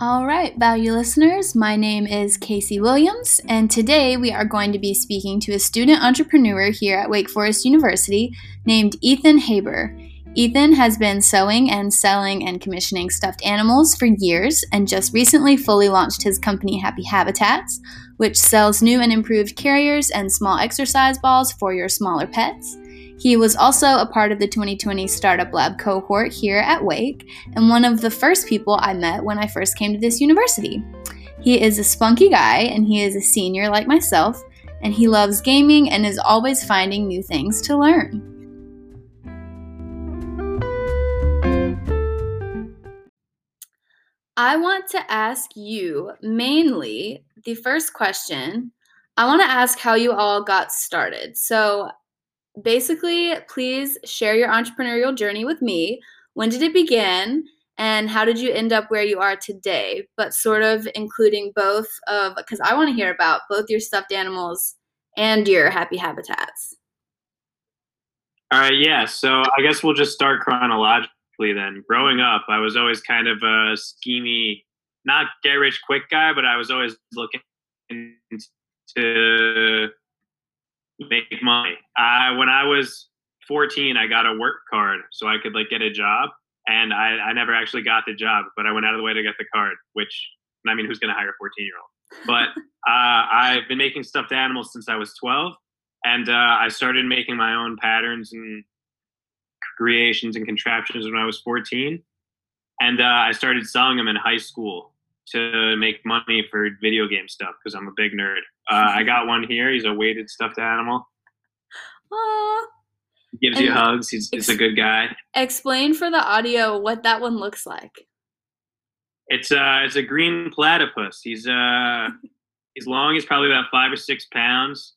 All right, ValYou listeners, my name is Casey Williams, and today we are going to be speaking to a student entrepreneur here at Wake Forest University named Ethan Haber. Ethan has been sewing and selling and commissioning stuffed animals for years and just recently fully launched his company Happy Habitats, which sells new and improved carriers and small exercise balls for your smaller pets. He was also a part of the 2020 Startup Lab cohort here at Wake, and one of the first people I met when I first came to this university. He is a spunky guy, and he is a senior like myself, and he loves gaming and is always finding new things to learn. I want to ask you mainly the first question. I want to ask how you all got started. So, basically, please share your entrepreneurial journey with me. When did it begin? And how did you end up where you are today? But sort of including both of, because I want to hear about both your stuffed animals and your happy habitats. All right, yeah. So I guess we'll just start chronologically then. Growing up, I was always kind of a schemy, not get rich quick guy, but I was always looking to make money. I when I was 14, I got a work card so I could like get a job, and I, I never actually got the job, but I went out of the way to get the card. Which I mean, who's going to hire a 14 year old? But uh, I've been making stuffed animals since I was 12, and uh, I started making my own patterns and creations and contraptions when I was 14, and uh, I started selling them in high school to make money for video game stuff because I'm a big nerd. Uh, I got one here. He's a weighted stuffed animal. Aww. He gives And you hugs. He's, he's a good guy. Explain for the audio what that one looks like. It's uh, it's a green platypus. He's uh, he's long. He's probably about five or six pounds.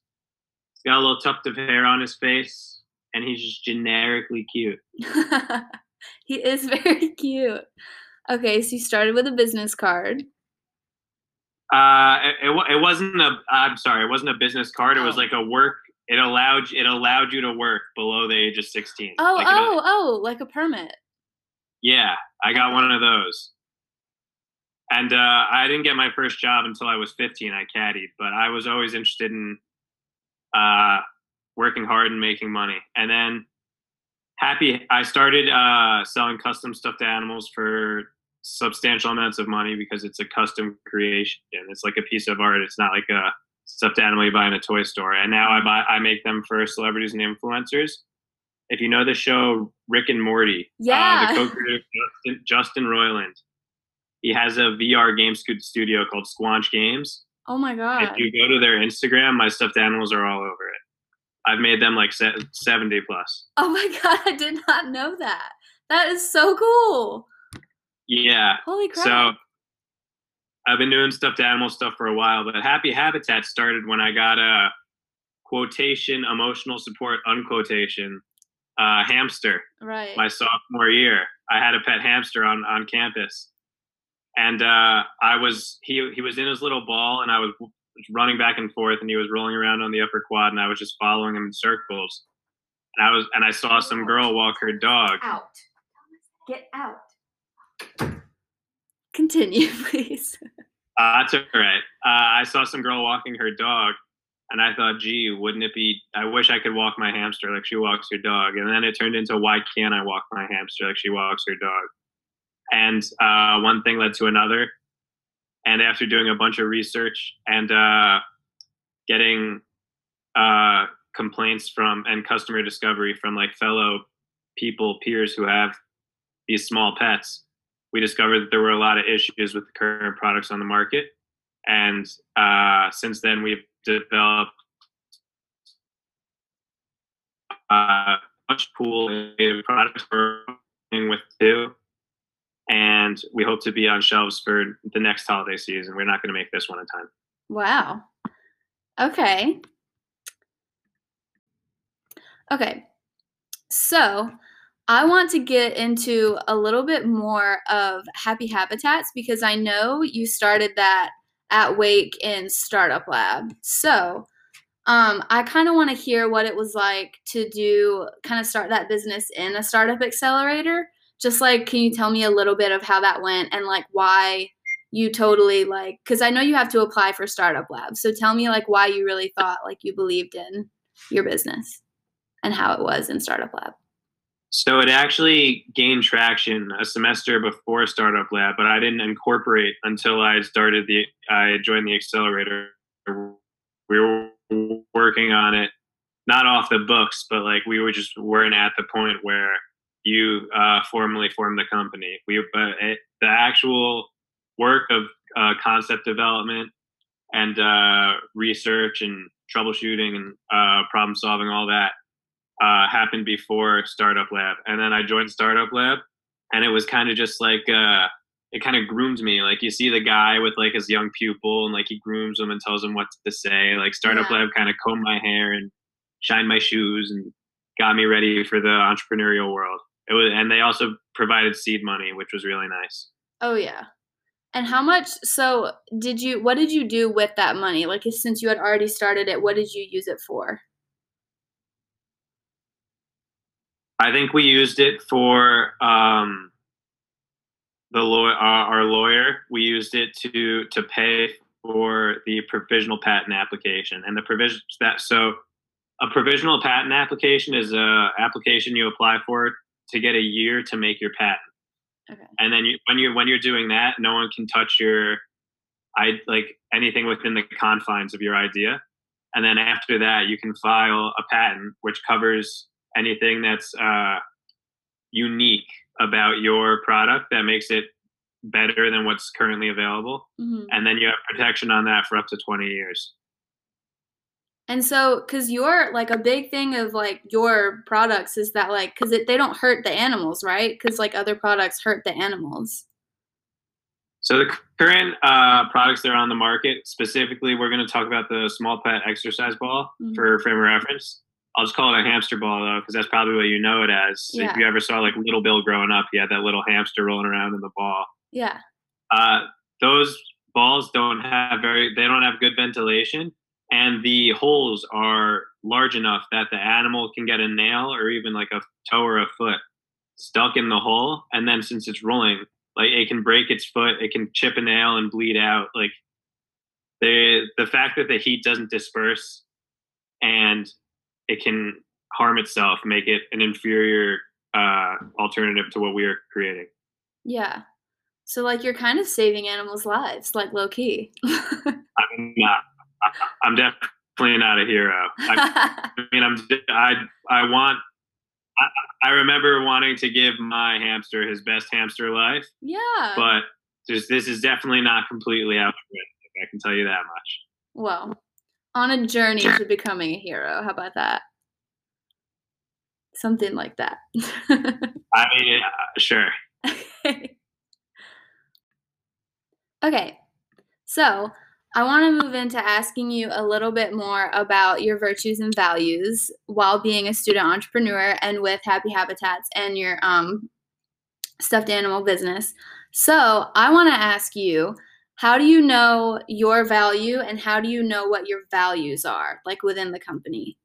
He's got a little tuft of hair on his face, and he's just generically cute. he is very cute. Okay, so you started with a business card. Uh, it, it, it wasn't a. I'm sorry, it wasn't a business card. It was Oh. like a work. It allowed it allowed you to work below the age of 16. Oh, Like oh, oh, like a permit. Yeah, I got one of those. And uh, I didn't get my first job until I was 15. I caddied, but I was always interested in uh, working hard and making money. And then happy, I started uh, selling custom stuffed animals for substantial amounts of money because it's a custom creation. It's like a piece of art. It's not like a stuffed animal you buy in a toy store. And now I buy, I make them for celebrities and influencers. If you know the show Rick and Morty, Yeah. uh, the co-creator Justin, Justin Roiland, he has a VR game studio called Squanch Games. Oh my god. If you go to their Instagram, my stuffed animals are all over. I've made them like 70 plus. Oh my god, I did not know that. That is so cool. Yeah. Holy crap. So I've been doing stuffed animal stuff for a while, but Happy Habitat started when I got a quotation emotional support unquotation uh, hamster right. my sophomore year. I had a pet hamster on on campus, and uh, I was he he was in his little ball, and I was running back and forth, and he was rolling around on the upper quad, and I was just following him in circles. And I was and I saw some girl walk her dog. out. Get out. Continue, please. Uh, that's all right. Uh, I saw some girl walking her dog, and I thought, gee, wouldn't it be? I wish I could walk my hamster like she walks her dog. And then it turned into, why can't I walk my hamster like she walks her dog? And uh, one thing led to another. And after doing a bunch of research and uh, getting uh, complaints from and customer discovery from like fellow people, peers who have these small pets, we discovered that there were a lot of issues with the current products on the market. And uh, since then, we've developed uh, much cool products we're working with too. And we hope to be on shelves for the next holiday season. We're not going to make this one in time. Wow. Okay. Okay. So, I want to get into a little bit more of Happy Habitats because I know you started that at Wake in Startup Lab. So, um, I kind of want to hear what it was like to do, kind of start that business in a startup accelerator. Just like, can you tell me a little bit of how that went and like why you totally like because i know you have to apply for startup lab so tell me like why you really thought like you believed in your business and how it was in startup lab. So it actually gained traction a semester before startup lab but i didn't incorporate until i started the i joined the accelerator. We were working on it not off the books but like we were just weren't at the point where you uh, formally formed the company we it, the actual work of uh, concept development and uh, research and troubleshooting and uh, problem solving, all that uh, happened before Startup Lab. And then I joined Startup Lab, and it was kind of just like uh, it kind of groomed me. Like you see the guy with like his young pupil, and like he grooms him and tells him what to say. Like Startup yeah. Lab kind of combed my hair and shined my shoes and got me ready for the entrepreneurial world. It was, and they also provided seed money, which was really nice. Oh yeah, and how much so did you what did you do with that money? Like since you had already started it, what did you use it for? I think we used it for um, the lawyer, uh, our lawyer. We used it to to pay for the provisional patent application, and the provision that so a provisional patent application is a application you apply for to get a year to make your patent. Okay. And then you, when you when you're doing that, no one can touch your, I like anything within the confines of your idea. And then after that, you can file a patent which covers anything that's uh, unique about your product that makes it better than what's currently available. Mm-hmm. And then you have protection on that for up to 20 years. And so, because you're like a big thing of like your products is that like, because they don't hurt the animals, right? Because like other products hurt the animals. So the current uh, products that are on the market, specifically, we're going to talk about the small pet exercise ball mm-hmm. for frame of reference. I'll just call it a hamster ball though, because that's probably what you know it as. Yeah. If you ever saw like Little Bill growing up, he had that little hamster rolling around in the ball. Yeah. Uh, those balls don't have very, they don't have good ventilation, and the holes are large enough that the animal can get a nail or even like a toe or a foot stuck in the hole and then since it's rolling like it can break its foot it can chip a nail and bleed out like the the fact that the heat doesn't disperse and it can harm itself make it an inferior uh, alternative to what we are creating. Yeah. So like you're kind of saving animals lives like low key i'm not I'm definitely not a hero. I, I mean, I'm I I want. I, I remember wanting to give my hamster his best hamster life. Yeah. But just this is definitely not completely out of altruistic. I can tell you that much. Well, on a journey to becoming a hero. How about that? Something like that. I mean, uh, sure. okay. So, I want to move into asking you a little bit more about your virtues and values while being a student entrepreneur and with Happy Habitats and your um, stuffed animal business. So, I want to ask you how do you know your value and how do you know what your values are, like within the company?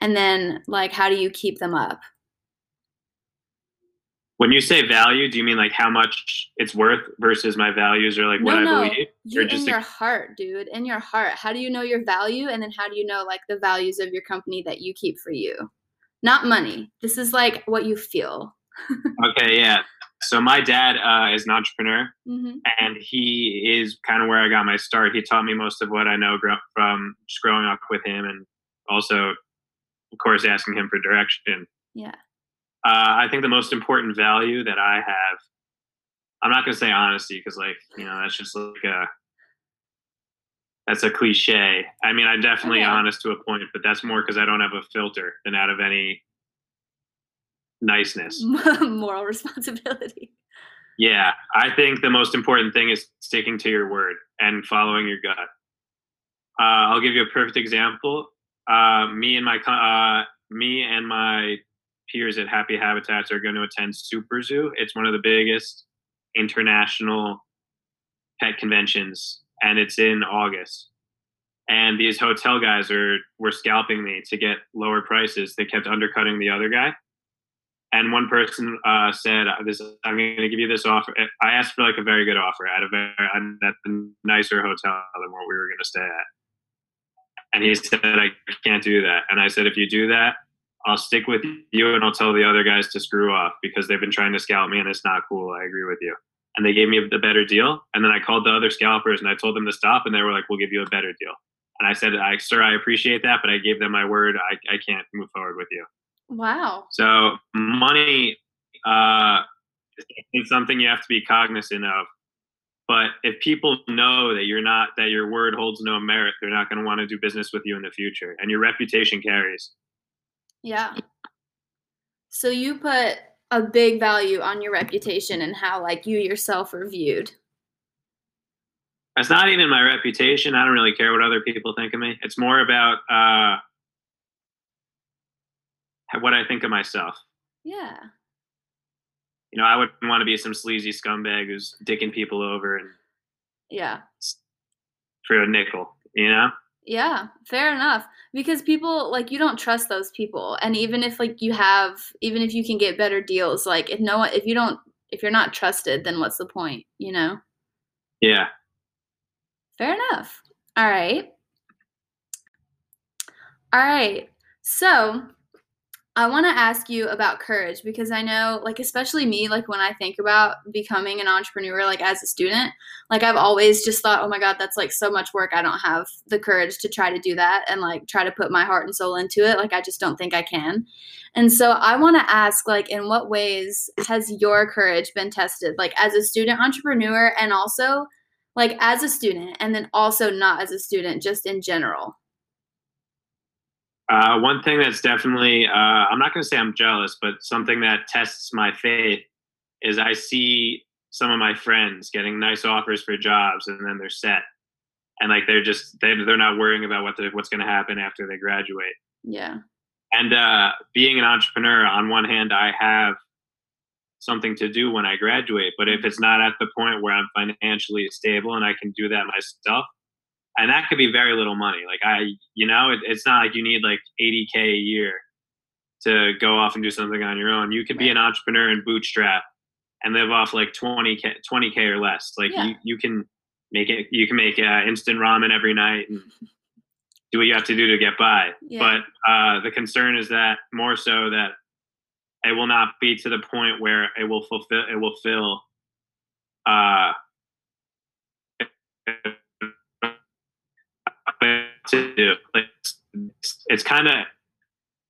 And then, like, how do you keep them up? When you say value, do you mean like how much it's worth versus my values or like no, what no. I believe? You're in your heart, dude. In your heart. How do you know your value? And then how do you know like the values of your company that you keep for you? Not money. This is like what you feel. okay, yeah. So my dad uh, is an entrepreneur, mm-hmm. and he is kind of where I got my start. He taught me most of what I know from just growing up with him, and also, of course, asking him for direction. Yeah. Uh, I think the most important value that I have, I'm not going to say honesty because, like, you know, that's just like a that's a cliche. I mean, I'm definitely okay. honest to a point, but that's more because I don't have a filter than out of any niceness, moral responsibility. Yeah, I think the most important thing is sticking to your word and following your gut. Uh, I'll give you a perfect example. Uh, me and my uh, me and my peers at Happy Habitats are going to attend Super Zoo. It's one of the biggest international pet conventions, and it's in August. And these hotel guys are were scalping me to get lower prices. They kept undercutting the other guy, and one person uh, said, uh, "This I'm going to give you this offer." I asked for like a very good offer at a very at a nicer hotel than what we were going to stay at, and he said, "I can't do that." And I said, "If you do that, I'll stick with you, and I'll tell the other guys to screw off because they've been trying to scalp me, and it's not cool." I agree with you. And they gave me the better deal, and then I called the other scalpers and I told them to stop, and they were like, "We'll give you a better deal." And I said, I, "Sir, I appreciate that, but I gave them my word. I, I can't move forward with you." Wow. So money uh, is something you have to be cognizant of. But if people know that you're not that your word holds no merit, they're not going to want to do business with you in the future, and your reputation carries. Yeah. So you put a big value on your reputation and how like you yourself are viewed. It's not even my reputation. I don't really care what other people think of me. It's more about uh, what I think of myself. Yeah. You know, I wouldn't want to be some sleazy scumbag who's dicking people over and yeah for a nickel. You know. Yeah, fair enough. Because people like you don't trust those people, and even if like you have, even if you can get better deals, like if no one, if you don't, if you're not trusted, then what's the point? You know. Yeah. Fair enough. All right. All right. So I want to ask you about courage because I know, like, especially me, like, when I think about becoming an entrepreneur, like, as a student, like, I've always just thought, oh my God, that's like so much work. I don't have the courage to try to do that and, like, try to put my heart and soul into it. Like, I just don't think I can. And so I want to ask, like, in what ways has your courage been tested, like, as a student entrepreneur and also, like, as a student and then also not as a student, just in general? Uh, one thing that's definitely, uh, I'm not going to say I'm jealous, but something that tests my faith is I see some of my friends getting nice offers for jobs and then they're set. And like they're just, they, they're not worrying about what what's going to happen after they graduate. Yeah. And uh, being an entrepreneur, on one hand, I have something to do when I graduate. But if it's not at the point where I'm financially stable and I can do that myself, and that could be very little money. Like I, you know, it, it's not like you need like 80k a year to go off and do something on your own. You could right. be an entrepreneur and bootstrap and live off like 20k, 20k or less. Like yeah. you, you can make it. You can make uh, instant ramen every night and do what you have to do to get by. Yeah. But uh, the concern is that more so that it will not be to the point where it will fulfill. It will fill. Uh, to do. Like it's, it's kind of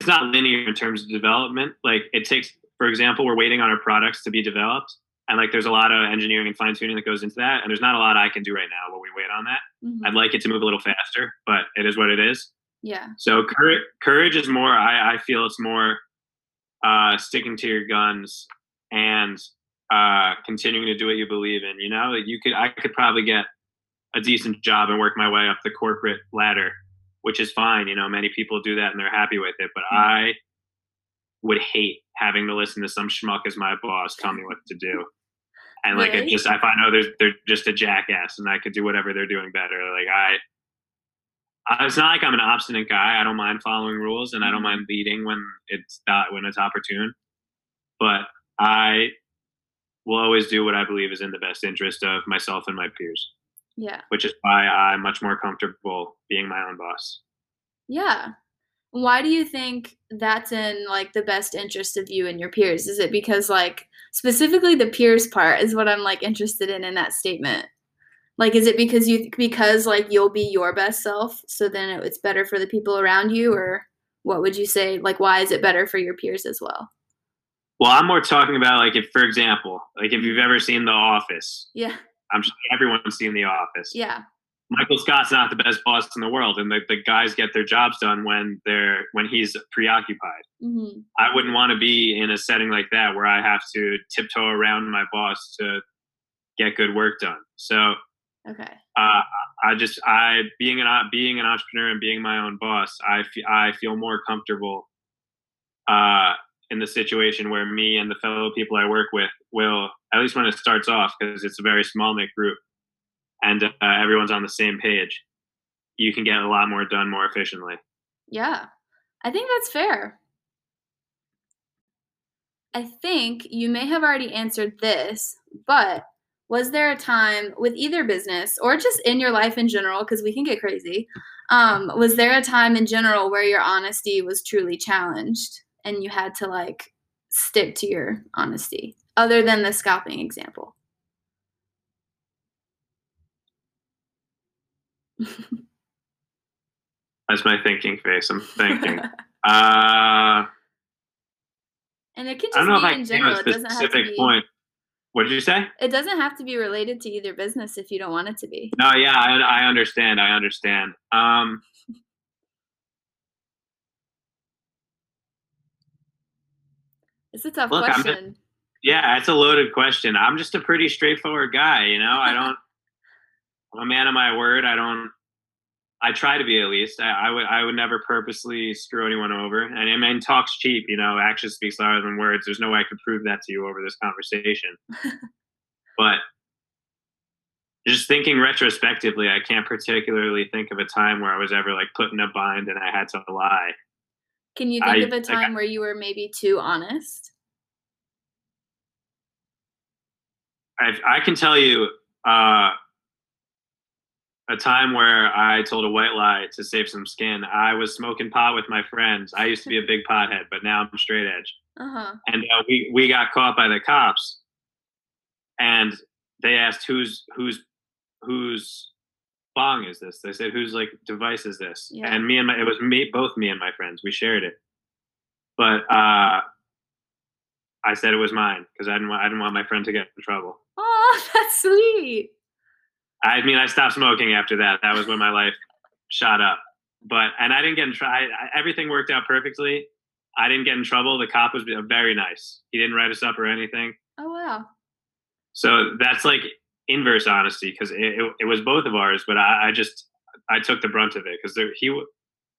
it's not linear in terms of development. Like it takes, for example, we're waiting on our products to be developed, and like there's a lot of engineering and fine tuning that goes into that, and there's not a lot I can do right now while we wait on that. Mm-hmm. I'd like it to move a little faster, but it is what it is. Yeah. So courage, courage is more. I, I feel it's more uh, sticking to your guns and uh, continuing to do what you believe in. You know, you could I could probably get a decent job and work my way up the corporate ladder, which is fine. You know, many people do that and they're happy with it. But mm-hmm. I would hate having to listen to some schmuck as my boss tell me what to do. And like really? it just if I know there's they're just a jackass and I could do whatever they're doing better. Like I I, it's not like I'm an obstinate guy. I don't mind following rules and I don't mm-hmm. mind leading when it's not when it's opportune. But I will always do what I believe is in the best interest of myself and my peers. Yeah. Which is why I'm much more comfortable being my own boss. Yeah. Why do you think that's in like the best interest of you and your peers? Is it because like specifically the peers part is what I'm like interested in in that statement? Like is it because you because like you'll be your best self so then it's better for the people around you or what would you say like why is it better for your peers as well? Well, I'm more talking about like if for example, like if you've ever seen The Office. Yeah I'm sure everyone's seen The Office. Yeah. Michael Scott's not the best boss in the world, and the, the guys get their jobs done when they're when he's preoccupied. Mm-hmm. I wouldn't want to be in a setting like that where I have to tiptoe around my boss to get good work done. So, okay, uh, I just I being an being an entrepreneur and being my own boss, I f- I feel more comfortable uh, in the situation where me and the fellow people I work with will, at least when it starts off, because it's a very small knit group and uh, everyone's on the same page, you can get a lot more done more efficiently. Yeah, I think that's fair. I think you may have already answered this, but was there a time with either business or just in your life in general, because we can get crazy, um, was there a time in general where your honesty was truly challenged and you had to like stick to your honesty, other than the scalping example? That's my thinking face. I'm thinking. uh, and it can just be in general. It doesn't have to be. Point. What did you say? It doesn't have to be related to either business if you don't want it to be. No, yeah, I, I understand. I understand. Um, it's a tough look, question. Just, yeah, it's a loaded question. I'm just a pretty straightforward guy, you know. I don't. I'm a man of my word. I don't. I try to be at least. I, I, would I would never purposely screw anyone over. And I mean, talk's cheap. You know, action speaks louder than words. There's no way I could prove that to you over this conversation. but just thinking retrospectively, I can't particularly think of a time where I was ever like put in a bind and I had to lie. Can you think I, of a time where you were maybe too honest? I, I can tell you. Uh, a time where I told a white lie to save some skin. I was smoking pot with my friends. I used to be a big pothead, but now I'm straight edge. Uh-huh. And uh, we we got caught by the cops, and they asked who's who's whose bong is this? They said whose like device is this? Yeah. And me and my it was me both me and my friends. We shared it, but uh, I said it was mine because I didn't want I didn't want my friend to get in trouble. Oh, that's sweet. I mean, I stopped smoking after that. That was when my life shot up. But and I didn't get in trouble. Everything worked out perfectly. I didn't get in trouble. The cop was very nice. He didn't write us up or anything. Oh wow. So that's like inverse honesty because it, it, it, was both of ours, but I, I just I took the brunt of it because he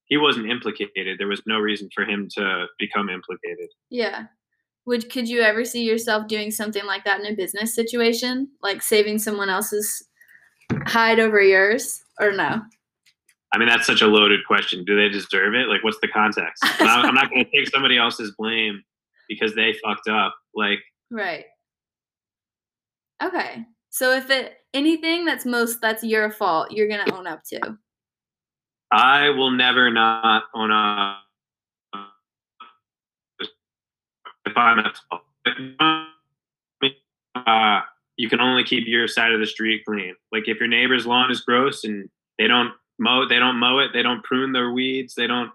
he wasn't implicated. There was no reason for him to become implicated. Yeah. Would could you ever see yourself doing something like that in a business situation, like saving someone else's hide over yours or no? I mean, that's such a loaded question. Do they deserve it? Like, what's the context? I'm not going to take somebody else's blame because they fucked up. Like, right. Okay. So if it anything that's most that's your fault, you're gonna own up to. I will never not own up if I'm at fault. Uh, you can only keep your side of the street clean. Like if your neighbor's lawn is gross and they don't mow, they don't mow it, they don't prune their weeds, they don't,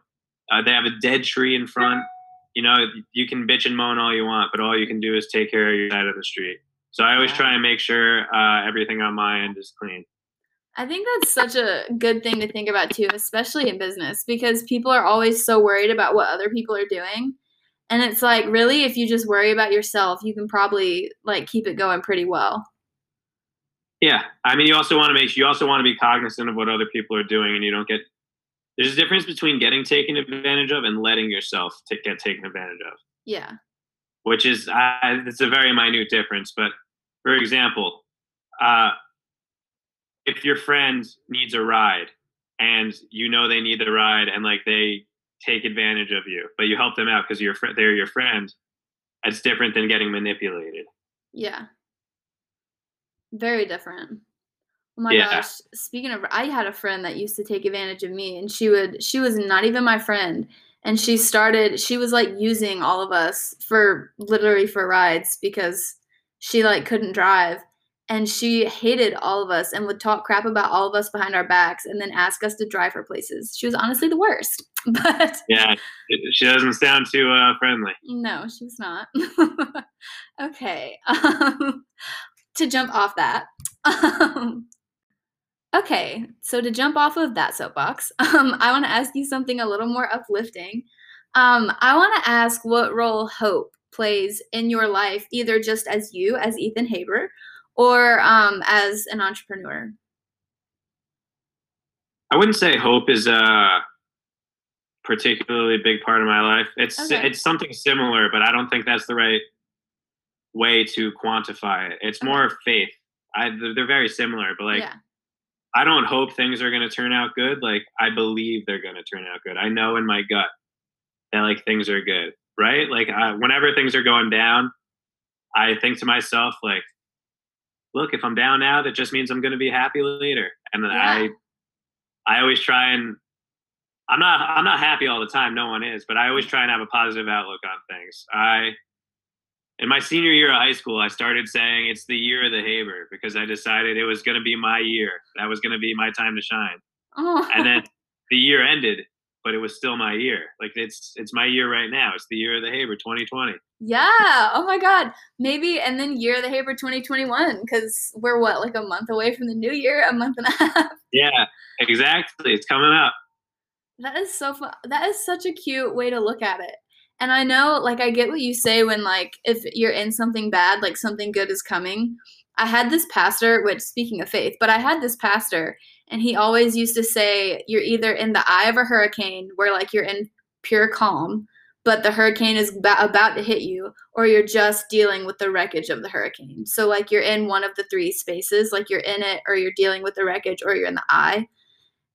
uh, they have a dead tree in front. You know, you can bitch and moan all you want, but all you can do is take care of your side of the street. So I always try and make sure uh, everything on my end is clean. I think that's such a good thing to think about too, especially in business, because people are always so worried about what other people are doing and it's like, really, if you just worry about yourself, you can probably like keep it going pretty well. Yeah. I mean, you also want to make you also want to be cognizant of what other people are doing and you don't get there's a difference between getting taken advantage of and letting yourself t- get taken advantage of. Yeah. Which is, uh, it's a very minute difference. But for example, uh, if your friend needs a ride and you know they need the ride and like they take advantage of you, but you help them out because you're fr- they're your friend. It's different than getting manipulated. Yeah. Very different. Oh my yeah. gosh. Speaking of I had a friend that used to take advantage of me and she would she was not even my friend and she started she was like using all of us for literally for rides because she like couldn't drive and she hated all of us and would talk crap about all of us behind our backs and then ask us to drive her places. She was honestly the worst. But yeah, she doesn't sound too uh, friendly. No, she's not. okay, um, to jump off that. Um, okay, so to jump off of that soapbox, um, I want to ask you something a little more uplifting. Um, I want to ask what role hope plays in your life, either just as you, as Ethan Haber, or um, as an entrepreneur? I wouldn't say hope is a particularly big part of my life. It's okay. it's something similar, but I don't think that's the right way to quantify it. It's okay. more faith. I they're very similar, but like yeah. I don't hope things are going to turn out good. Like I believe they're going to turn out good. I know in my gut that like things are good. Right? Like I, whenever things are going down, I think to myself like, look, if I'm down now, that just means I'm going to be happy later. And yeah. I, I always try and I'm not I'm not happy all the time. No one is, but I always try and have a positive outlook on things. I in my senior year of high school, I started saying it's the year of the Haber because I decided it was going to be my year. That was going to be my time to shine. Oh. And then the year ended, but it was still my year. Like it's it's my year right now. It's the year of the Haber 2020. Yeah. Oh my God. Maybe and then year of the Haber 2021 because we're what like a month away from the new year, a month and a half. Yeah, exactly. It's coming up. That is so fun. That is such a cute way to look at it. And I know, like, I get what you say when, like, if you're in something bad, like, something good is coming. I had this pastor, which, speaking of faith, but I had this pastor, and he always used to say, You're either in the eye of a hurricane, where, like, you're in pure calm, but the hurricane is about to hit you, or you're just dealing with the wreckage of the hurricane. So, like, you're in one of the three spaces, like, you're in it, or you're dealing with the wreckage, or you're in the eye.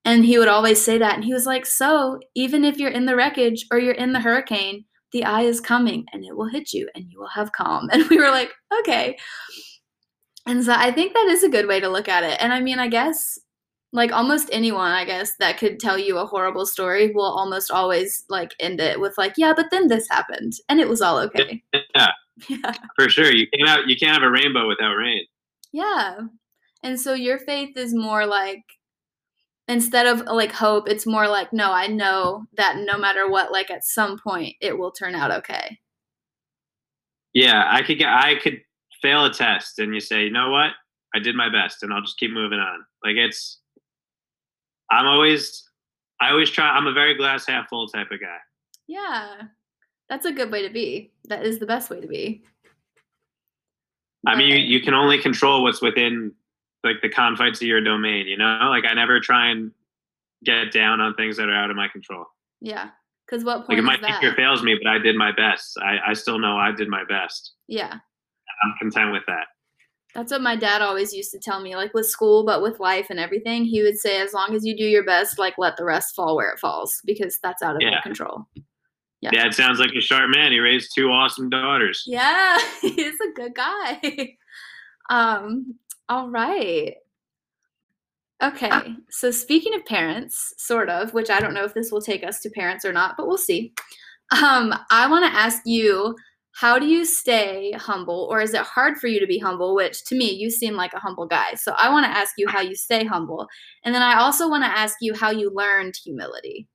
And he would always say that. And he was like, So, even if you're in the wreckage or you're in the hurricane, the eye is coming and it will hit you and you will have calm. And we were like, Okay. And so I think that is a good way to look at it. And I mean, I guess like almost anyone, I guess, that could tell you a horrible story will almost always like end it with like, yeah, but then this happened and it was all okay. Yeah. Yeah. For sure. You can't have you can't have a rainbow without rain. Yeah. And so your faith is more like instead of like hope it's more like no i know that no matter what like at some point it will turn out okay yeah i could get i could fail a test and you say you know what i did my best and i'll just keep moving on like it's i'm always i always try i'm a very glass half full type of guy yeah that's a good way to be that is the best way to be i mean you, you can only control what's within like the confines of your domain, you know? Like I never try and get down on things that are out of my control. Yeah. Cause what point like my teacher fails me, but I did my best. I, I still know I did my best. Yeah. I'm content with that. That's what my dad always used to tell me, like with school, but with life and everything. He would say, as long as you do your best, like let the rest fall where it falls, because that's out of yeah. your control. Yeah. Dad sounds like a sharp man. He raised two awesome daughters. Yeah, he's a good guy. um, all right. Okay, so speaking of parents, sort of, which I don't know if this will take us to parents or not, but we'll see. Um, I want to ask you, how do you stay humble, or is it hard for you to be humble? Which to me, you seem like a humble guy. So I want to ask you how you stay humble, and then I also want to ask you how you learned humility.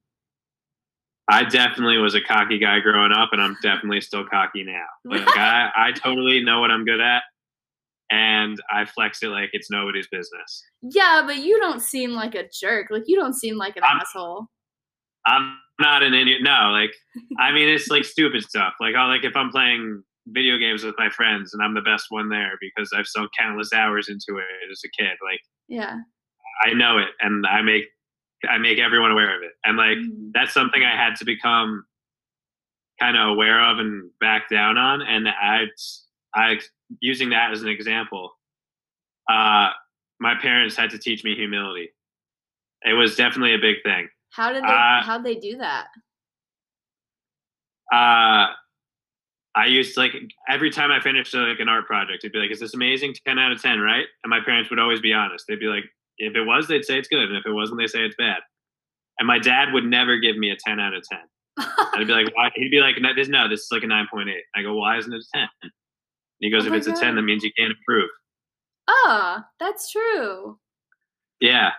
I definitely was a cocky guy growing up, and I'm definitely still cocky now. Like I, I totally know what I'm good at and I flex it like it's nobody's business. Yeah, but you don't seem like a jerk. Like you don't seem like an I'm, asshole. I'm not an idiot. No, like I mean it's like stupid stuff. Like oh, like if I'm playing video games with my friends and I'm the best one there because I've sunk countless hours into it as a kid. Like yeah, I know it and I make I make everyone aware of it. And like mm-hmm. that's something I had to become kind of aware of and back down on. And I I using that as an example, uh, my parents had to teach me humility. It was definitely a big thing. How did they? Uh, how they do that? Uh, I used to, like every time I finished like an art project, it'd be like, "Is this amazing? Ten out of ten, right?" And my parents would always be honest. They'd be like, "If it was, they'd say it's good, and if it wasn't, they say it's bad." And my dad would never give me a ten out of ten. I'd be like, why? He'd be like, no, this, no, this is like a nine point eight. I go, why isn't it a ten? he goes, oh if it's God. a 10, that means you can't improve. Ah, that's true. Yeah.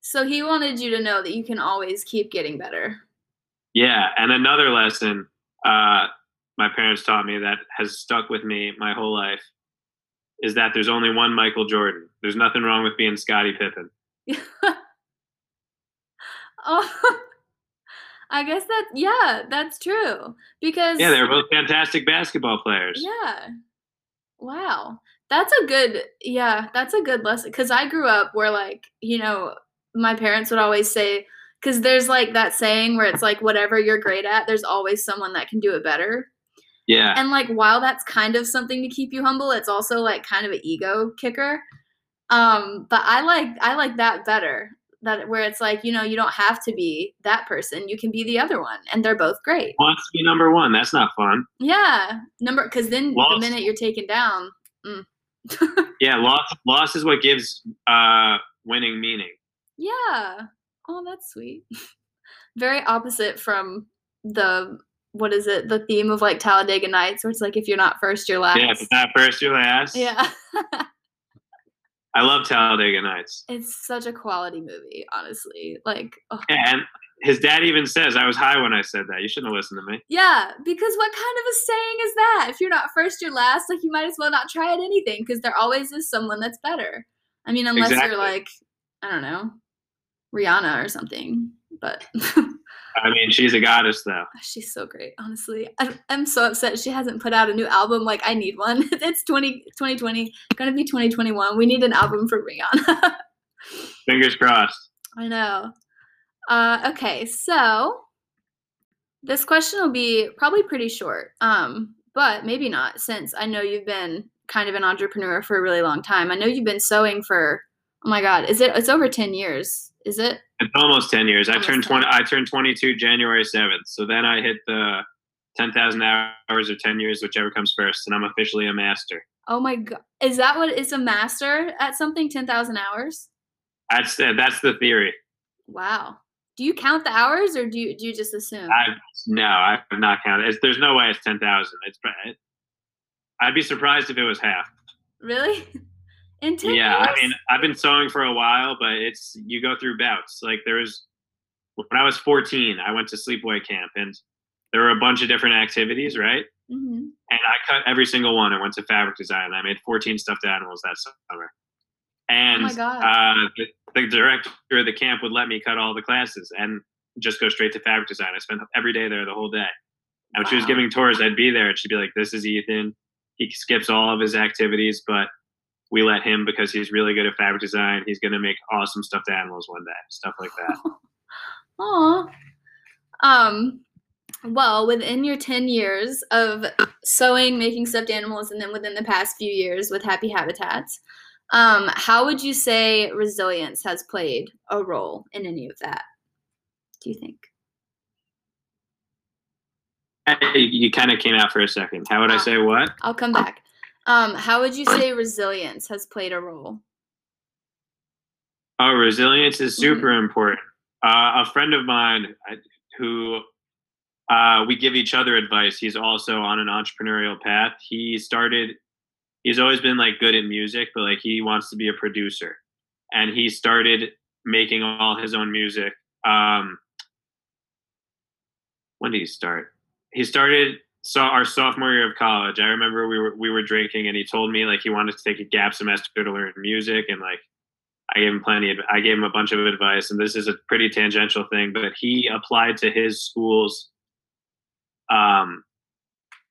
So he wanted you to know that you can always keep getting better. Yeah. And another lesson uh, my parents taught me that has stuck with me my whole life is that there's only one Michael Jordan. There's nothing wrong with being Scottie Pippen. oh, I guess that yeah, that's true. Because Yeah, they're both fantastic basketball players. Yeah. Wow. That's a good yeah, that's a good lesson cuz I grew up where like, you know, my parents would always say cuz there's like that saying where it's like whatever you're great at, there's always someone that can do it better. Yeah. And like while that's kind of something to keep you humble, it's also like kind of an ego kicker. Um, but I like I like that better that where it's like you know you don't have to be that person you can be the other one and they're both great Wants to be number one. That's not fun. yeah number because then Lost. the minute you're taken down mm. Yeah, loss loss is what gives uh winning meaning. Yeah oh that's sweet very opposite from the what is it the theme of like talladega nights where it's like if you're not first you're last Yeah, if it's not first, you're last. yeah I love Talladega Nights. it's such a quality movie honestly like oh. And his dad even says I was high when I said that. You shouldn't have listened to me. Yeah, because what kind of a saying is that? If you're not first, you're last. Like you might as well not try at anything because there always is someone that's better. I mean, unless Exactly. you're like, I don't know, Rihanna or something. But I mean, she's a goddess though. she's so great, honestly. I, I'm so upset she hasn't put out a new album. Like I need one. it's 20, 2020, gonna be 2021. We need an album for Rihanna. Fingers crossed. I know. Uh, okay, so this question will be probably pretty short, um, but maybe not, since I know you've been kind of an entrepreneur for a really long time. I know you've been sewing for oh my god, is it? It's over ten years, is it? It's almost ten years. I turned 10. twenty. I turned twenty-two January seventh. So then I hit the ten thousand hours or ten years, whichever comes first, and I'm officially a master. Oh my god, is that what is a master at something? Ten thousand hours? That's the, that's the theory. Wow. Do you count the hours, or do you do you just assume? I no, I have not counted. It's, there's no way it's ten thousand. It's I'd be surprised if it was half. really? In ten Yeah, years? I mean, I've been sewing for a while, but it's you go through bouts. Like there was when I was 14, I went to sleepaway camp, and there were a bunch of different activities, right? Mhm. And I cut every single one. I went to fabric design. I made 14 stuffed animals that summer. And Oh my God. uh, the, the director of the camp would let me cut all the classes and just go straight to fabric design. I spent every day there the whole day. And when she was giving tours, I'd be there and she'd be like, This is Ethan. He skips all of his activities, but we let him because he's really good at fabric design. He's going to make awesome stuffed animals one day, stuff like that. Aw. Um, well, within your 10 years of sewing, making stuffed animals, and then within the past few years with Happy Habitats, um, how would you say resilience has played a role in any of that? Do you think? You kind of came out for a second. How would I Ah. say what? I'll come back. Um, how would you say resilience has played a role? Oh, resilience is Mhm. super important. Uh, a friend of mine who uh, we give each other advice. He's also on an entrepreneurial path. He started. He's always been like good at music, but like he wants to be a producer, and he started making all his own music. Um, when did he start? He started saw our sophomore year of college. I remember we were we were drinking, and he told me like he wanted to take a gap semester to learn music, and like I gave him plenty of I gave him a bunch of advice, and this is a pretty tangential thing, but he applied to his school's um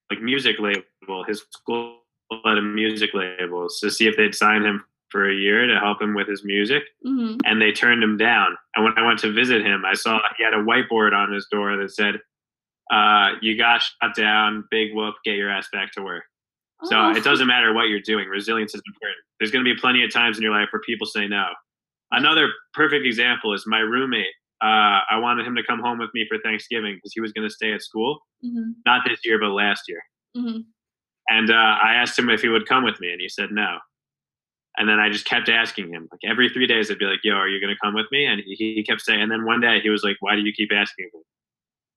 like music label. His school had a music label to see if they'd sign him for a year to help him with his music, hmm and they turned him down. And when I went to visit him, I saw he had a whiteboard on his door that said, uh, "You got shut down. Big whoop. Get your ass back to work." So Oh. it doesn't matter what you're doing. Resilience is important. There's going to be plenty of times in your life where people say no. Another perfect example is my roommate. Uh, I wanted him to come home with me for Thanksgiving because he was going to stay at school, hmm not this year, but last year. hmm And uh, I asked him if he would come with me, and he said no. And then I just kept asking him. Like every three days, I'd be like, "Yo, are you going to come with me?" And he, he kept saying. And then one day, he was like, "Why do you keep asking me?"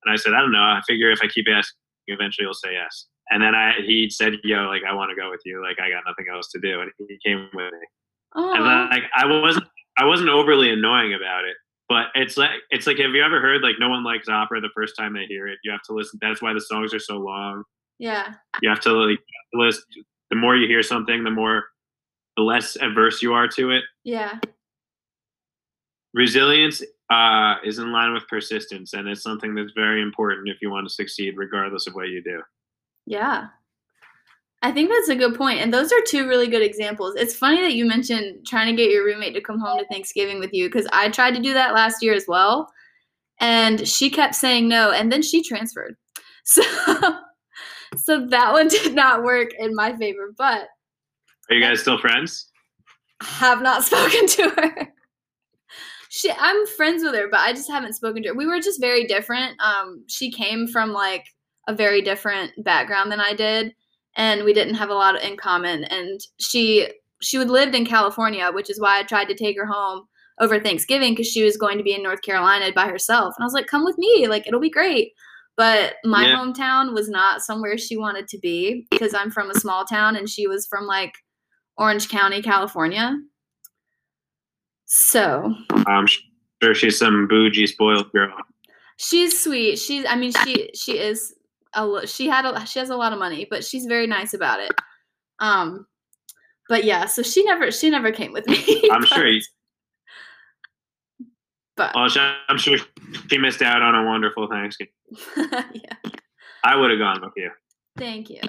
And I said, "I don't know. I figure if I keep asking, eventually he'll say yes." And then I he said, "Yo, like I want to go with you. Like I got nothing else to do." And he came with me. And then, like I wasn't I wasn't overly annoying about it. But it's like it's like have you ever heard like no one likes opera the first time they hear it? You have to listen. That's why the songs are so long yeah. you have to like list the more you hear something the more the less averse you are to it Yeah. resilience uh, is in line with persistence and it's something that's very important if you want to succeed regardless of what you do Yeah. I think that's a good point. And those are two really good examples. It's funny that you mentioned trying to get your roommate to come home to Thanksgiving with you because I tried to do that last year as well. And she kept saying no. And then she transferred. So, so that one did not work in my favor, but are you guys still friends have not spoken to her. She I'm friends with her, but I just haven't spoken to her. We were just very different. Um, she came from like a very different background than I did, and we didn't have a lot in common. And she she would lived in California, which is why I tried to take her home over Thanksgiving because she was going to be in North Carolina by herself. And I was like, "Come with me, like it'll be great." But my yeah. hometown was not somewhere she wanted to be because I'm from a small town and she was from like Orange County, California. So I'm sure she's some bougie, spoiled girl. She's sweet. She's. I mean, she she is. A, she had a, she has a lot of money, but she's very nice about it. Um, but yeah, so she never she never came with me. I'm but, sure. You, but well, I'm sure she missed out on a wonderful Thanksgiving. yeah. I would have gone with you. Thank you.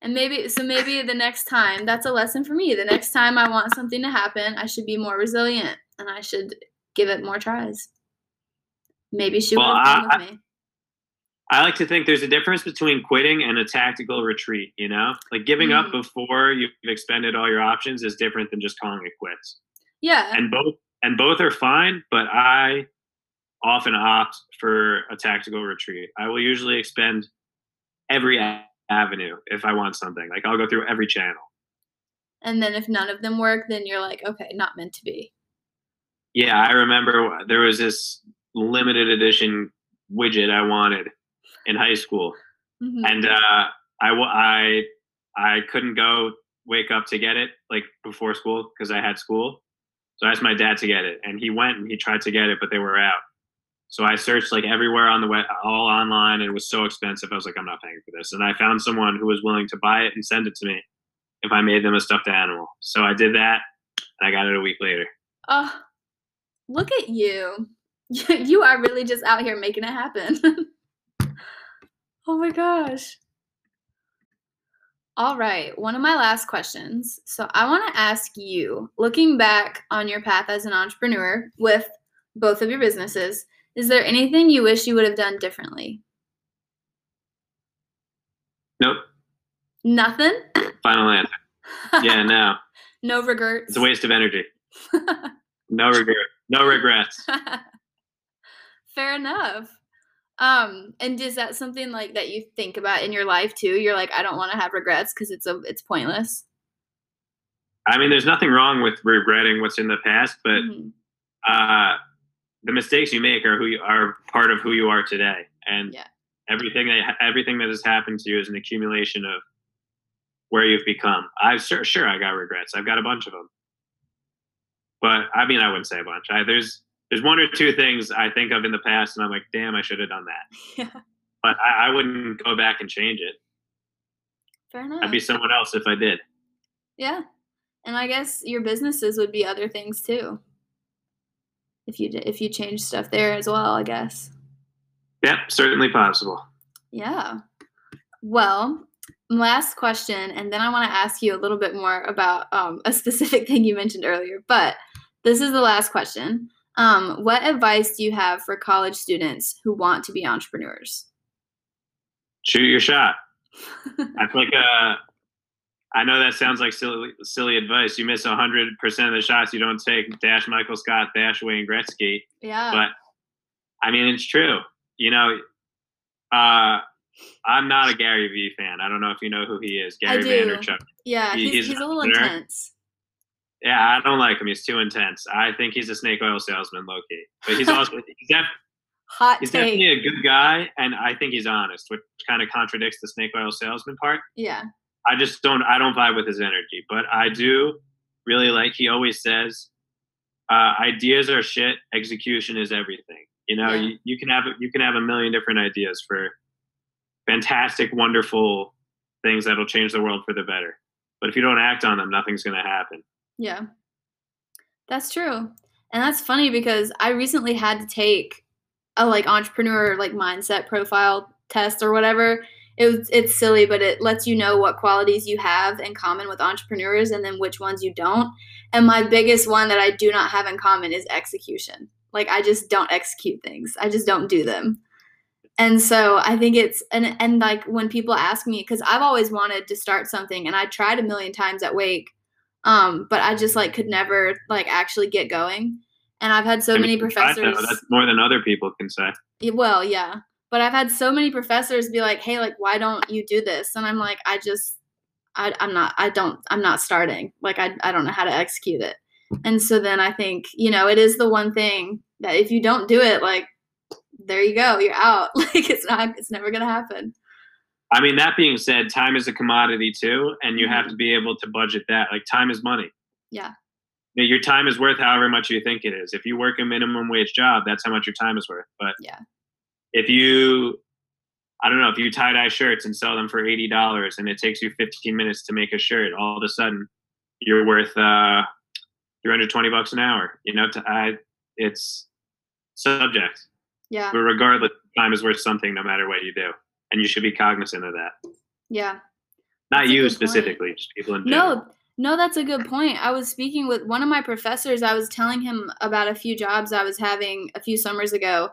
And maybe so maybe the next time that's a lesson for me. The next time I want something to happen, I should be more resilient and I should give it more tries. Maybe she well, come with me. I like to think there's a difference between quitting and a tactical retreat, you know? Like giving mm. up before you've expended all your options is different than just calling it quits. Yeah. And both and both are fine, but I often opt for a tactical retreat. I will usually expend every avenue if I want something. Like I'll go through every channel. And then if none of them work, then you're like, okay, not meant to be. Yeah, I remember there was this limited edition widget I wanted in high school, mm-hmm. and uh, I I I couldn't go wake up to get it like before school because I had school. So I asked my dad to get it, and he went and he tried to get it, but they were out. So I searched like everywhere on the web, all online, and it was so expensive. I was like, I'm not paying for this. And I found someone who was willing to buy it and send it to me if I made them a stuffed animal. So I did that, and I got it a week later. Oh, look at you! you are really just out here making it happen. oh my gosh. All right, one of my last questions. So I want to ask you, looking back on your path as an entrepreneur with both of your businesses is there anything you wish you would have done differently? Nope. Nothing? Final answer. Yeah, no. no regrets. It's a waste of energy. no regret. No regrets. Fair enough. Um, and is that something like that you think about in your life too? You're like, I don't want to have regrets because it's a it's pointless. I mean, there's nothing wrong with regretting what's in the past, but mm-hmm. uh, the mistakes you make are who you are part of who you are today. And yeah. everything that everything that has happened to you is an accumulation of where you've become. I've sure, sure i got regrets. I've got a bunch of them but i mean i wouldn't say a bunch. I, there's there's one or two things i think of in the past and i'm like damn i should have done that. Yeah. But I, I wouldn't go back and change it. Fair enough i'd be someone else if i did. Yeah. And i guess your businesses would be other things too if you if you change stuff there as well, I guess. Yeah, certainly possible. Yeah. Well, last question, and then I want to ask you a little bit more about um, a specific thing you mentioned earlier. But this is the last question. Um, what advice do you have for college students who want to be entrepreneurs? Shoot your shot. I feel like uh, I know that sounds like silly, silly advice. You miss hundred percent of the shots you don't take. Dash Michael Scott, dash Wayne Gretzky. Yeah. But I mean, it's true. You know, uh, I'm not a Gary Vee fan. I don't know if you know who he is. Gary Vaynerchuk. Yeah, he, he's, he's, a little intense. Yeah, I don't like him. He's too intense. I think he's a snake oil salesman, low key. But he's also he's, def- Hot he's take. definitely a good guy, and I think he's honest, which kind of contradicts the snake oil salesman part. Yeah. I just don't I don't vibe with his energy, but I do really like. He always says, uh, "Ideas are shit. Execution is everything." You know, yeah. you, you can have you can have a million different ideas for fantastic, wonderful things that'll change the world for the better. But if you don't act on them, nothing's going to happen. Yeah, that's true, and that's funny because I recently had to take a like entrepreneur like mindset profile test or whatever it, it's silly, but it lets you know what qualities you have in common with entrepreneurs and then which ones you don't. And my biggest one that I do not have in common is execution. Like I just don't execute things. I just don't do them. And so I think it's and and like when people ask me cuz I've always wanted to start something and I tried a million times at Wake um but I just like could never like actually get going. And I've had so I many mean, I professors. know, that's more than other people can say. Well, yeah. But I've had so many professors be like, "Hey, like why don't you do this?" And I'm like, "I just I I'm not I don't I'm not starting. Like I I don't know how to execute it." And so then I think, you know, it is the one thing that if you don't do it, like there you go, you're out. Like it's not it's never going to happen. I mean, that being said, time is a commodity too, and you have Mhm. to be able to budget that. Like, time is money. Yeah. Your time is worth however much you think it is. If you work a minimum wage job, that's how much your time is worth. But Yeah. If you, I don't know, if you tie dye shirts and sell them for eighty dollars, and it takes you fifteen minutes to make a shirt, all of a sudden you're worth uh, three hundred twenty bucks an hour. You know, to I, it's subject. Yeah. But regardless, time is worth something no matter what you do, and you should be cognizant of that. Yeah. Not That's you good point. specifically, just people in general. No, no, that's a good point. I was speaking with one of my professors. I was telling him about a few jobs I was having a few summers ago,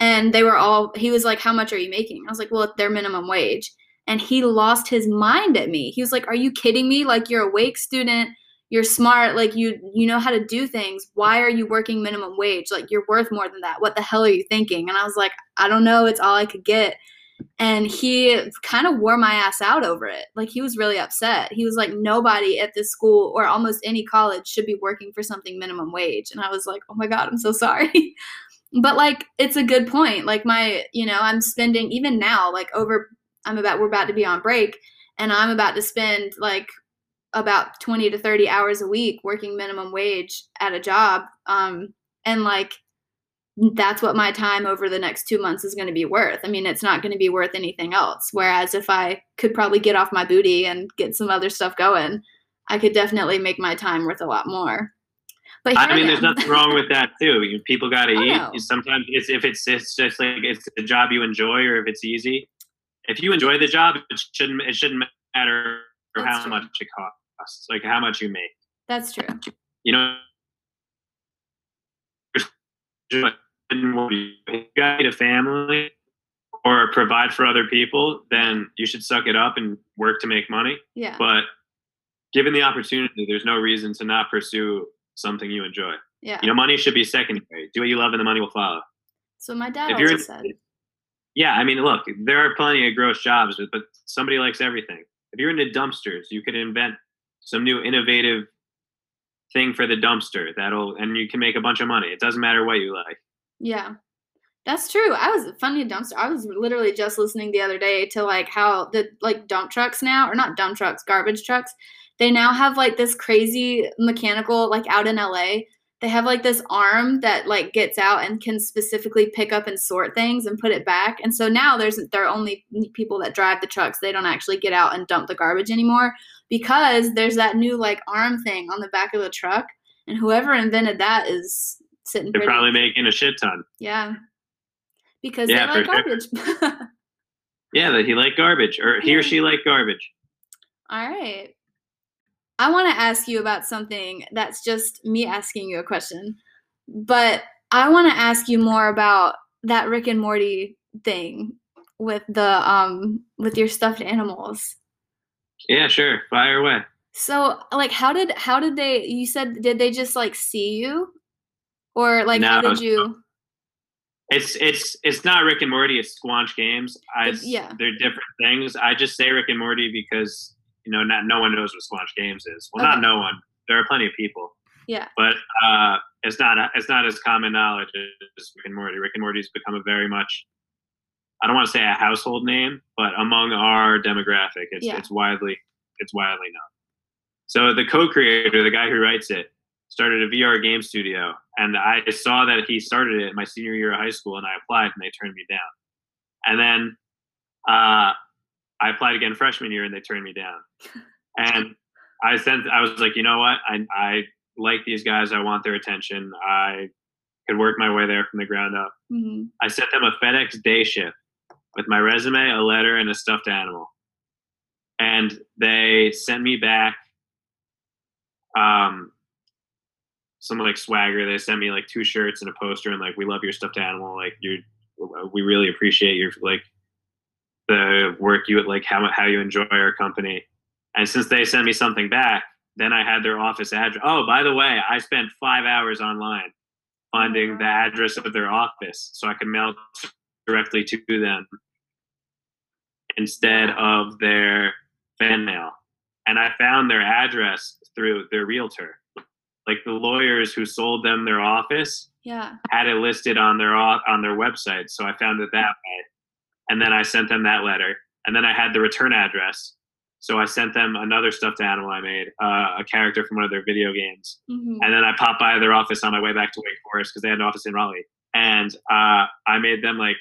and they were all. He was like, "How much are you making?" I was like, "Well, they're minimum wage." And he lost his mind at me. He was like, "Are you kidding me? Like you're a Wake student, you're smart, like you you know how to do things. Why are you working minimum wage? Like you're worth more than that. What the hell are you thinking?" And I was like, "I don't know. It's all I could get." and he kind of wore my ass out over it. Like he was really upset. He was like, nobody at this school or almost any college should be working for something minimum wage. And I was like, oh my god, I'm so sorry. but like, it's a good point. Like my, you know, I'm spending even now, like over, I'm about, we're about to be on break, and I'm about to spend like about 20 to 30 hours a week working minimum wage at a job. Um, and like that's what my time over the next two months is going to be worth. I mean, it's not going to be worth anything else. Whereas if I could probably get off my booty and get some other stuff going, I could definitely make my time worth a lot more. But I mean, there's nothing wrong with that too. People got to Oh, eat. no. Sometimes it's if it's it's just like it's a job you enjoy or if it's easy. If you enjoy the job, it shouldn't it shouldn't matter That's how true. much it costs, like how much you make. That's true. You know, you got a family or provide for other people, then you should suck it up and work to make money. Yeah. But given the opportunity, there's no reason to not pursue something you enjoy. Yeah. You know, money should be secondary. Do what you love, and the money will follow. So my dad if you're said, Yeah, I mean, look, there are plenty of gross jobs, but, but somebody likes everything. If you're into dumpsters, you could invent some new innovative thing for the dumpster that'll, and you can make a bunch of money. It doesn't matter what you like. Yeah. That's true. I was funny dumpster. I was literally just listening the other day to like how the like dump trucks now, or not dump trucks, garbage trucks. They now have like this crazy mechanical like out in LA. They have like this arm that like gets out and can specifically pick up and sort things and put it back. And so now there's there are only people that drive the trucks. They don't actually get out and dump the garbage anymore because there's that new like arm thing on the back of the truck. And whoever invented that is sitting They're pretty. probably making a shit ton. Yeah. Because Yeah, they like for sure. garbage. Yeah, that he like garbage, or he Yeah. or she like garbage. All right. I want to ask you about something that's just me asking you a question. But I want to ask you more about that Rick and Morty thing with the um with your stuffed animals. Yeah, sure. Fire away. So like how did how did they you said did they just like see you? Or like how did you It's it's it's not Rick and Morty. It's Squanch Games. I, yeah. they're different things. I just say Rick and Morty because you know not no one knows what Squanch Games is. Well, Okay. not no one. There are plenty of people. Yeah. But uh, it's not it's not as common knowledge as Rick and Morty. Rick and Morty's become a very much I don't want to say a household name, but among our demographic, it's Yeah. it's widely it's widely known. So the co-creator, the guy who writes it, started a VR game studio, and I saw that he started it my senior year of high school, and I applied, and they turned me down. And then uh, I applied again freshman year, and they turned me down. And I sent, I was like, you know what? I I like these guys. I want their attention. I could work my way there from the ground up. Mhm. I sent them a FedEx day shift with my resume, a letter, and a stuffed animal. And they sent me back um, some like swagger. They sent me like two shirts and a poster, and like, we love your stuffed animal. Like, you, we really appreciate your like the work you like how how you enjoy our company. And since they sent me something back, then I had their office address. Oh, by the way, I spent five hours online finding oh, the address of their office so I could mail directly to them instead of their fan mail. And I found their address through their realtor. Like the lawyers who sold them their office Yeah. had it listed on their on their website, so I found it that way. And then I sent them that letter, and then I had the return address, so I sent them another stuffed animal I made, uh, a character from one of their video games, hmm and then I popped by their office on my way back to Wake Forest because they had an office in Raleigh, and uh, I made them like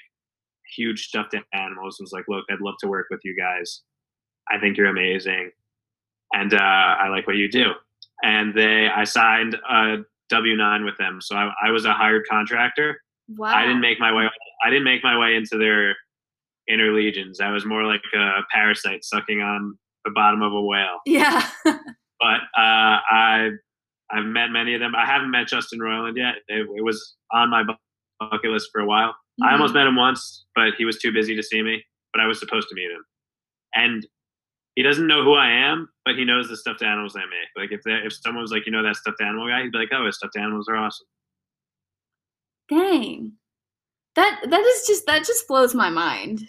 huge stuffed animals. And was like, look, I'd love to work with you guys. I think you're amazing, and uh, I like what you do. And they, I signed a W nine with them, so I, I was a hired contractor. Wow. I didn't make my way. I didn't make my way into their inner legions. I was more like a parasite sucking on the bottom of a whale Yeah. but uh, I I've met many of them. I haven't met Justin Roiland yet. It, it was on my bu- bucket list for a while. I Mhm. almost met him once, but he was too busy to see me. But I was supposed to meet him, and he doesn't know who I am, but he knows the stuffed animals I make. Like if they, if someone was like, you know that stuffed animal guy, he'd be like, oh, his stuffed animals are awesome. Dang. That that is just that just blows my mind.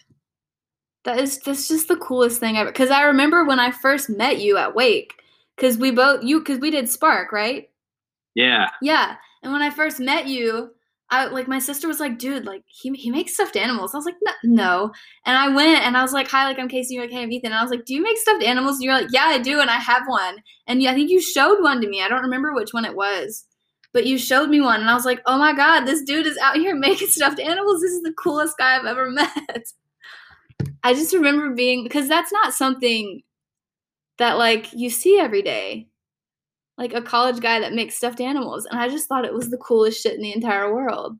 That is that's just the coolest thing ever. Cause I remember when I first met you at Wake, cause we both you cause we did Spark, right? Yeah, Yeah. And when I first met you, I like my sister was like, dude, like he he makes stuffed animals. I was like, no, no. And I went and I was like, hi, like I'm Casey, you're like, hey, I'm Ethan. And I was like, do you make stuffed animals? And you're like, yeah, I do, and I have one. And you, I think you showed one to me. I don't remember which one it was, but you showed me one, and I was like, oh my god, this dude is out here making stuffed animals. This is the coolest guy I've ever met. I just remember being because that's not something that like you see every day. Like a college guy that makes stuffed animals and i just thought it was the coolest shit in the entire world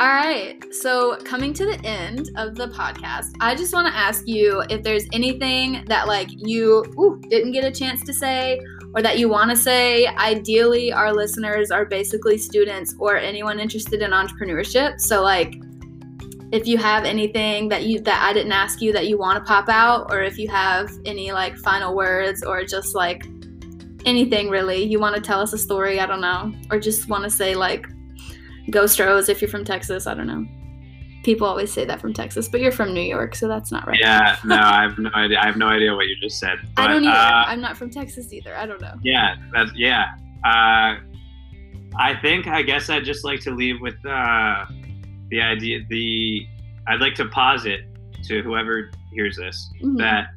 all right so coming to the end of the podcast i just want to ask you if there's anything that like you ooh, didn't get a chance to say or that you want to say. Ideally, our listeners are basically students or anyone interested in entrepreneurship. So, like, if you have anything that you that I didn't ask you that you want to pop out, or if you have any like final words or just like anything really, you want to tell us a story. I don't know, or just want to say like go Stros if you're from Texas. I don't know. People always say that from Texas, but you're from New York, so that's not right. yeah. No, I have no idea. I have no idea what you just said. I don't but, either. uh, I'm not from Texas either. I don't know. Yeah, that's yeah. Uh, I think I guess I'd just like to leave with uh, the idea. The I'd like to posit to whoever hears this Mhm. that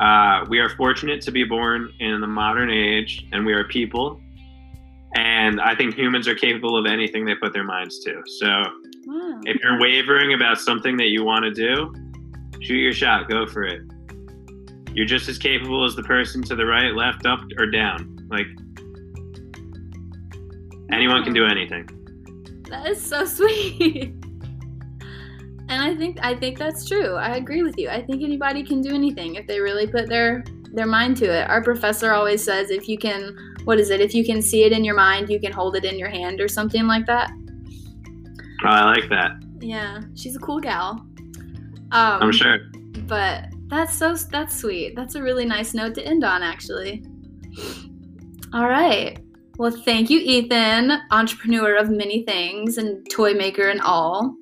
uh, we are fortunate to be born in the modern age, and we are people. And I think humans are capable of anything they put their minds to. So Wow. if you're wavering about something that you want to do, shoot your shot, go for it. You're just as capable as the person to the right, left, up, or down. Like anyone can do anything. That is so sweet. And I think I think that's true. I agree with you. I think anybody can do anything if they really put their their mind to it. Our professor always says if you can what is it? If you can see it in your mind, you can hold it in your hand or something like that. Oh, I like that. Yeah, she's a cool gal. Um, I'm sure. But that's so that's sweet. That's a really nice note to end on, actually. All right. Well, thank you, Ethan, entrepreneur of many things and toy maker and all.